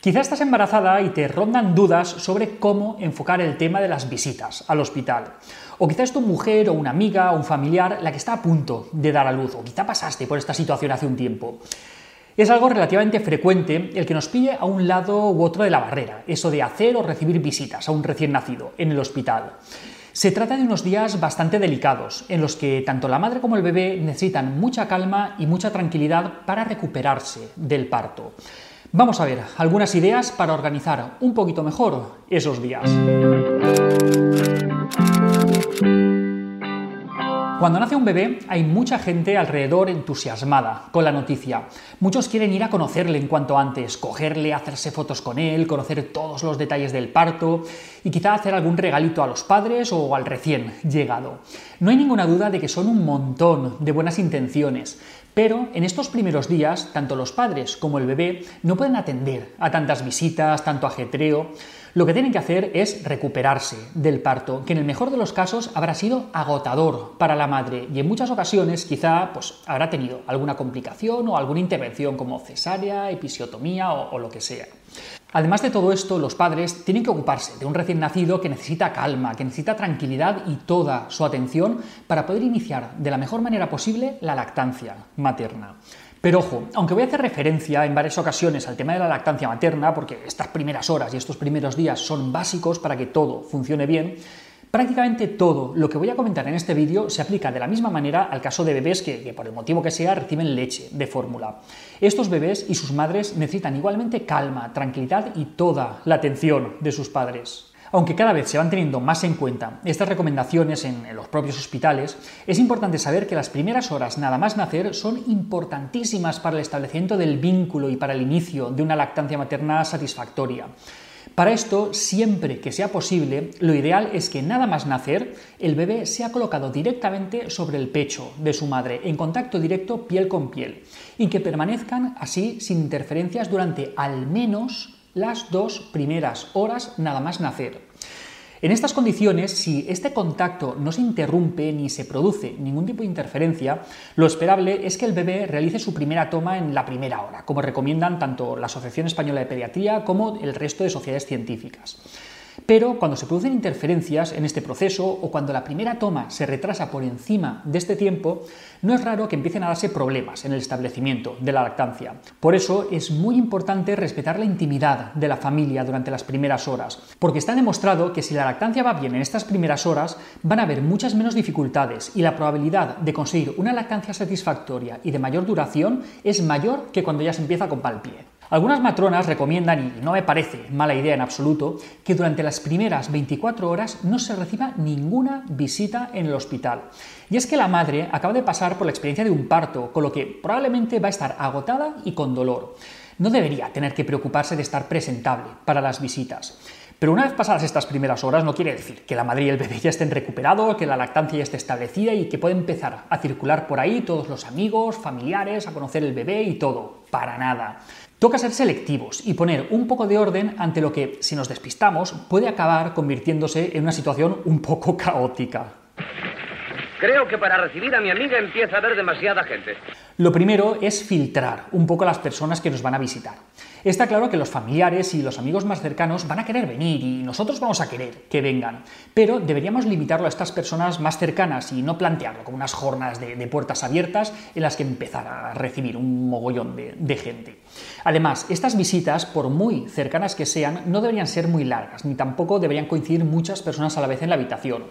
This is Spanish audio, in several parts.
Quizá estás embarazada y te rondan dudas sobre cómo enfocar el tema de las visitas al hospital. O quizá es tu mujer o una amiga o un familiar la que está a punto de dar a luz, o quizá pasaste por esta situación hace un tiempo. Es algo relativamente frecuente el que nos pille a un lado u otro de la barrera, eso de hacer o recibir visitas a un recién nacido en el hospital. Se trata de unos días bastante delicados, en los que tanto la madre como el bebé necesitan mucha calma y mucha tranquilidad para recuperarse del parto. Vamos a ver algunas ideas para organizar un poquito mejor esos días. Cuando nace un bebé hay mucha gente alrededor entusiasmada con la noticia. Muchos quieren ir a conocerle en cuanto antes, cogerle, hacerse fotos con él, conocer todos los detalles del parto y quizá hacer algún regalito a los padres o al recién llegado. No hay ninguna duda de que son un montón de buenas intenciones, pero en estos primeros días, tanto los padres como el bebé no pueden atender a tantas visitas, tanto ajetreo. Lo que tienen que hacer es recuperarse del parto, que en el mejor de los casos habrá sido agotador para la madre y en muchas ocasiones quizá pues, habrá tenido alguna complicación o alguna intervención como cesárea, episiotomía o, o lo que sea. Además de todo esto, los padres tienen que ocuparse de un recién nacido que necesita calma, que necesita tranquilidad y toda su atención para poder iniciar de la mejor manera posible la lactancia materna. Pero ojo, aunque voy a hacer referencia en varias ocasiones al tema de la lactancia materna, porque estas primeras horas y estos primeros días son básicos para que todo funcione bien, Prácticamente todo lo que voy a comentar en este vídeo se aplica de la misma manera al caso de bebés que, por el motivo que sea reciben leche de fórmula. Estos bebés y sus madres necesitan igualmente calma, tranquilidad y toda la atención de sus padres. Aunque cada vez se van teniendo más en cuenta estas recomendaciones en, los propios hospitales, es importante saber que las primeras horas nada más nacer son importantísimas para el establecimiento del vínculo y para el inicio de una lactancia materna satisfactoria. Para esto, siempre que sea posible, lo ideal es que nada más nacer, el bebé sea colocado directamente sobre el pecho de su madre, en contacto directo piel con piel, y que permanezcan así sin interferencias durante al menos las dos primeras horas nada más nacer. En estas condiciones, si este contacto no se interrumpe ni se produce ningún tipo de interferencia, lo esperable es que el bebé realice su primera toma en la primera hora, como recomiendan tanto la Asociación Española de Pediatría como el resto de sociedades científicas. Pero cuando se producen interferencias en este proceso o cuando la primera toma se retrasa por encima de este tiempo, no es raro que empiecen a darse problemas en el establecimiento de la lactancia. Por eso es muy importante respetar la intimidad de la familia durante las primeras horas, porque está demostrado que si la lactancia va bien en estas primeras horas, van a haber muchas menos dificultades y la probabilidad de conseguir una lactancia satisfactoria y de mayor duración es mayor que cuando ya se empieza con palpie. Algunas matronas recomiendan, y no me parece mala idea en absoluto, que durante las primeras 24 horas no se reciba ninguna visita en el hospital. Y es que la madre acaba de pasar por la experiencia de un parto, con lo que probablemente va a estar agotada y con dolor. No debería tener que preocuparse de estar presentable para las visitas. Pero una vez pasadas estas primeras horas no quiere decir que la madre y el bebé ya estén recuperados, que la lactancia ya esté establecida y que puede empezar a circular por ahí todos los amigos, familiares, a conocer el bebé y todo. Para nada. Toca ser selectivos y poner un poco de orden ante lo que, si nos despistamos, puede acabar convirtiéndose en una situación un poco caótica. Creo que para recibir a mi amiga empieza a haber demasiada gente. Lo primero es filtrar un poco las personas que nos van a visitar. Está claro que los familiares y los amigos más cercanos van a querer venir y nosotros vamos a querer que vengan, pero deberíamos limitarlo a estas personas más cercanas y no plantearlo como unas jornadas de, puertas abiertas en las que empezar a recibir un mogollón de gente. Además, estas visitas, por muy cercanas que sean, no deberían ser muy largas, ni tampoco deberían coincidir muchas personas a la vez en la habitación.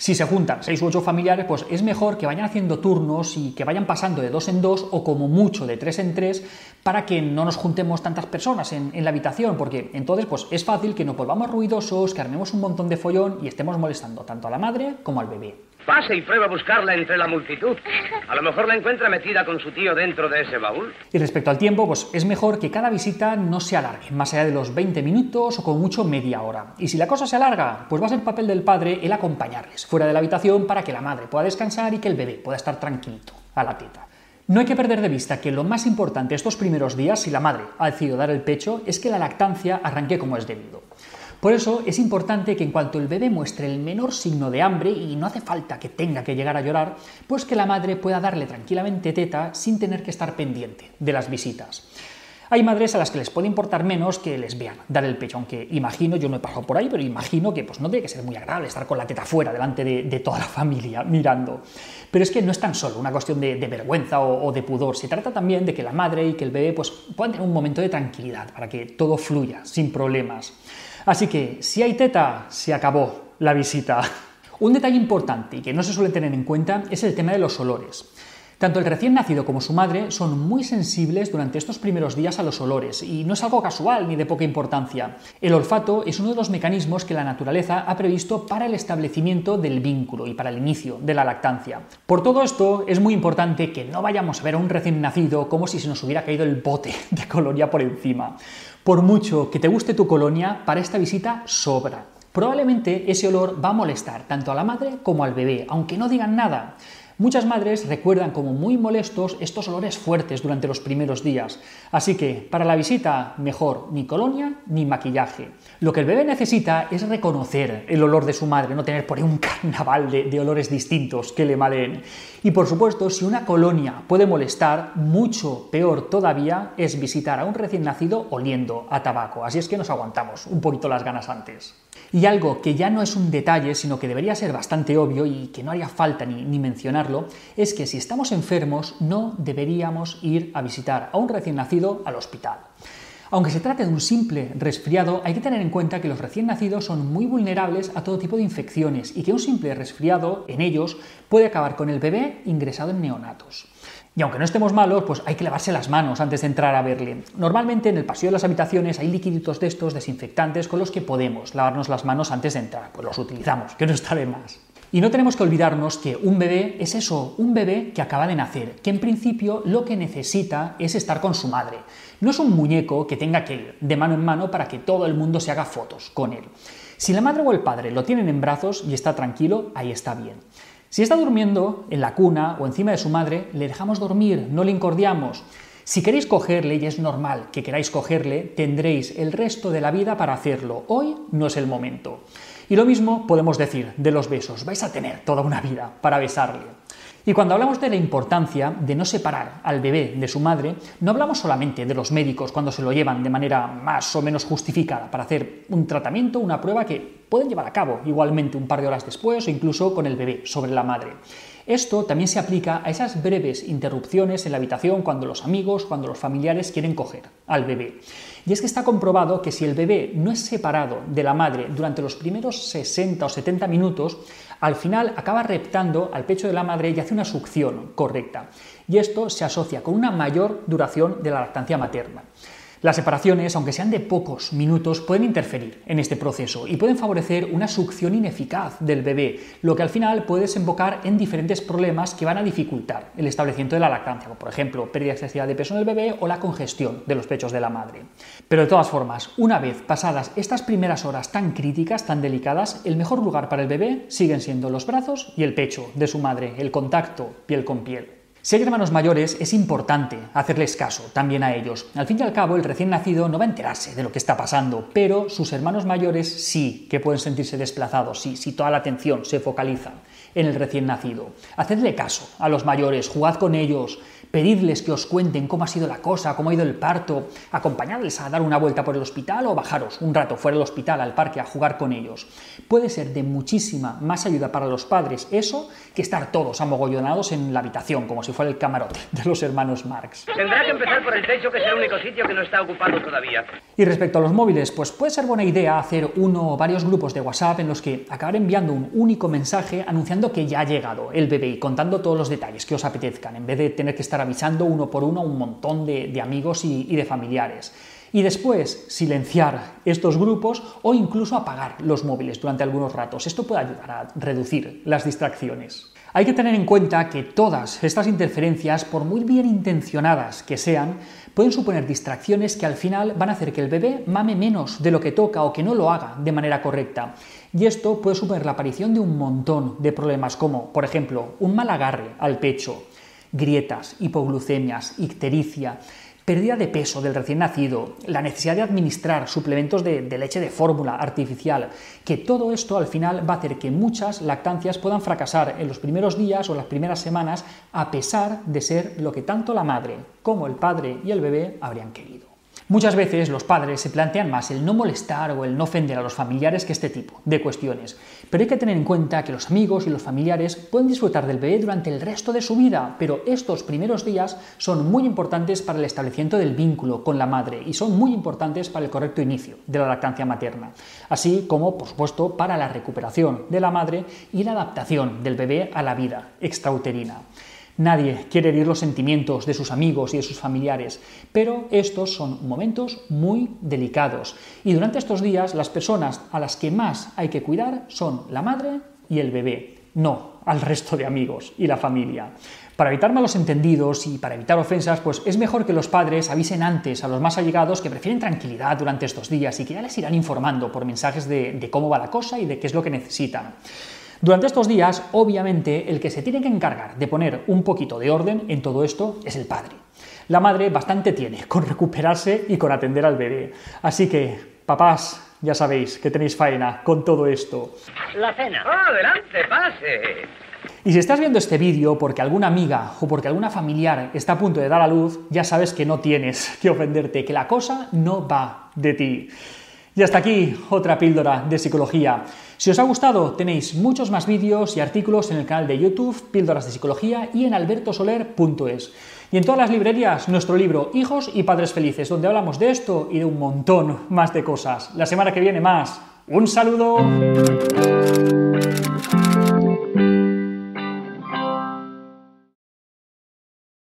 Si se juntan seis u ocho familiares, pues es mejor que vayan haciendo turnos y que vayan pasando de dos en dos o como mucho de tres en tres para que no nos juntemos tantas personas en, en la habitación, porque entonces pues es fácil que nos volvamos ruidosos, que armemos un montón de follón y estemos molestando tanto a la madre como al bebé. Pase y prueba a buscarla entre la multitud. A lo mejor la encuentra metida con su tío dentro de ese baúl. Y respecto al tiempo, pues es mejor que cada visita no se alargue, más allá de los 20 minutos o con mucho media hora. Y si la cosa se alarga, pues va a ser papel del padre el acompañarles fuera de la habitación para que la madre pueda descansar y que el bebé pueda estar tranquilito a la teta. No hay que perder de vista que lo más importante estos primeros días, si la madre ha decidido dar el pecho, es que la lactancia arranque como es debido. Por eso es importante que en cuanto el bebé muestre el menor signo de hambre, y no hace falta que tenga que llegar a llorar, pues que la madre pueda darle tranquilamente teta sin tener que estar pendiente de las visitas. Hay madres a las que les puede importar menos que les vean dar el pecho, aunque imagino, yo no he pasado por ahí, pero imagino que pues, no tiene que ser muy agradable estar con la teta fuera delante de, toda la familia mirando. Pero es que no es tan solo una cuestión de, vergüenza o, de pudor, se trata también de que la madre y que el bebé pues, puedan tener un momento de tranquilidad para que todo fluya sin problemas. Así que si hay teta, se acabó la visita. Un detalle importante y que no se suele tener en cuenta es el tema de los olores. Tanto el recién nacido como su madre son muy sensibles durante estos primeros días a los olores, y no es algo casual ni de poca importancia. El olfato es uno de los mecanismos que la naturaleza ha previsto para el establecimiento del vínculo y para el inicio de la lactancia. Por todo esto, es muy importante que no vayamos a ver a un recién nacido como si se nos hubiera caído el bote de colonia por encima. Por mucho que te guste tu colonia, para esta visita sobra. Probablemente ese olor va a molestar tanto a la madre como al bebé, aunque no digan nada. Muchas madres recuerdan como muy molestos estos olores fuertes durante los primeros días, así que para la visita mejor ni colonia ni maquillaje. Lo que el bebé necesita es reconocer el olor de su madre, no tener por ahí un carnaval de, olores distintos que le maleen. Y por supuesto, si una colonia puede molestar, mucho peor todavía es visitar a un recién nacido oliendo a tabaco, así es que nos aguantamos un poquito las ganas antes. Y algo que ya no es un detalle, sino que debería ser bastante obvio y que no haría falta ni, mencionarlo, es que si estamos enfermos no deberíamos ir a visitar a un recién nacido al hospital. Aunque se trate de un simple resfriado, hay que tener en cuenta que los recién nacidos son muy vulnerables a todo tipo de infecciones y que un simple resfriado en ellos puede acabar con el bebé ingresado en neonatos. Y aunque no estemos malos, pues hay que lavarse las manos antes de entrar a verle. Normalmente en el pasillo de las habitaciones hay liquiditos de estos desinfectantes con los que podemos lavarnos las manos antes de entrar. Pues los utilizamos, que no está de más. Y no tenemos que olvidarnos que un bebé es eso, un bebé que acaba de nacer, que en principio lo que necesita es estar con su madre. No es un muñeco que tenga que ir de mano en mano para que todo el mundo se haga fotos con él. Si la madre o el padre lo tienen en brazos y está tranquilo, ahí está bien. Si está durmiendo en la cuna o encima de su madre, le dejamos dormir, no le incordiamos. Si queréis cogerle, y es normal que queráis cogerle, tendréis el resto de la vida para hacerlo. Hoy no es el momento. Y lo mismo podemos decir de los besos. Vais a tener toda una vida para besarle. Y cuando hablamos de la importancia de no separar al bebé de su madre, no hablamos solamente de los médicos cuando se lo llevan de manera más o menos justificada para hacer un tratamiento, una prueba que pueden llevar a cabo igualmente un par de horas después o incluso con el bebé sobre la madre. Esto también se aplica a esas breves interrupciones en la habitación cuando los amigos, cuando los familiares quieren coger al bebé. Y es que está comprobado que si el bebé no es separado de la madre durante los primeros 60 o 70 minutos, al final acaba reptando al pecho de la madre y hace una succión correcta. Y esto se asocia con una mayor duración de la lactancia materna. Las separaciones, aunque sean de pocos minutos, pueden interferir en este proceso y pueden favorecer una succión ineficaz del bebé, lo que al final puede desembocar en diferentes problemas que van a dificultar el establecimiento de la lactancia, como por ejemplo pérdida excesiva de peso en el bebé o la congestión de los pechos de la madre. Pero de todas formas, una vez pasadas estas primeras horas tan críticas, tan delicadas, el mejor lugar para el bebé siguen siendo los brazos y el pecho de su madre, el contacto piel con piel. Si hay hermanos mayores, es importante hacerles caso también a ellos. Al fin y al cabo, el recién nacido no va a enterarse de lo que está pasando, pero sus hermanos mayores sí que pueden sentirse desplazados, sí, si toda la atención se focaliza en el recién nacido. Hacedle caso a los mayores, jugad con ellos, pedidles que os cuenten cómo ha sido la cosa, cómo ha ido el parto, acompañadles a dar una vuelta por el hospital o bajaros un rato fuera del hospital al parque a jugar con ellos. Puede ser de muchísima más ayuda para los padres eso que estar todos amogollonados en la habitación, como si fuera el camarote de los hermanos Marx. Tendrá que empezar por el techo, que es el único sitio que no está ocupado todavía. Y respecto a los móviles, pues puede ser buena idea hacer uno o varios grupos de WhatsApp en los que acabar enviando un único mensaje anunciando que ya ha llegado el bebé y contando todos los detalles que os apetezcan, en vez de tener que estar avisando uno por uno a un montón de, amigos y, y de familiares y después silenciar estos grupos o incluso apagar los móviles durante algunos ratos. Esto puede ayudar a reducir las distracciones. Hay que tener en cuenta que todas estas interferencias, por muy bien intencionadas que sean, pueden suponer distracciones que al final van a hacer que el bebé mame menos de lo que toca o que no lo haga de manera correcta. Y esto puede suponer la aparición de un montón de problemas como, por ejemplo, un mal agarre al pecho, grietas, hipoglucemias, ictericia, pérdida de peso del recién nacido, la necesidad de administrar suplementos de, leche de fórmula artificial, que todo esto al final va a hacer que muchas lactancias puedan fracasar en los primeros días o las primeras semanas a pesar de ser lo que tanto la madre como el padre y el bebé habrían querido. Muchas veces los padres se plantean más el no molestar o el no ofender a los familiares que este tipo de cuestiones. Pero hay que tener en cuenta que los amigos y los familiares pueden disfrutar del bebé durante el resto de su vida, pero estos primeros días son muy importantes para el establecimiento del vínculo con la madre y son muy importantes para el correcto inicio de la lactancia materna, así como, por supuesto, para la recuperación de la madre y la adaptación del bebé a la vida extrauterina. Nadie quiere herir los sentimientos de sus amigos y de sus familiares, pero estos son momentos muy delicados. Y durante estos días las personas a las que más hay que cuidar son la madre y el bebé, no al resto de amigos y la familia. Para evitar malos entendidos y para evitar ofensas, pues es mejor que los padres avisen antes a los más allegados que prefieren tranquilidad durante estos días y que ya les irán informando por mensajes de, de cómo va la cosa y de qué es lo que necesitan. Durante estos días, obviamente, el que se tiene que encargar de poner un poquito de orden en todo esto es el padre. La madre bastante tiene con recuperarse y con atender al bebé. Así que, papás, ya sabéis que tenéis faena con todo esto. La cena. Oh, adelante, pase. Y si estás viendo este vídeo porque alguna amiga o porque alguna familiar está a punto de dar a luz, ya sabes que no tienes que ofenderte, que la cosa no va de ti. Y hasta aquí otra píldora de psicología. Si os ha gustado, tenéis muchos más vídeos y artículos en el canal de YouTube Píldoras de Psicología y en albertosoler.es. Y en todas las librerías, nuestro libro Hijos y Padres Felices, donde hablamos de esto y de un montón más de cosas. La semana que viene más. Un saludo.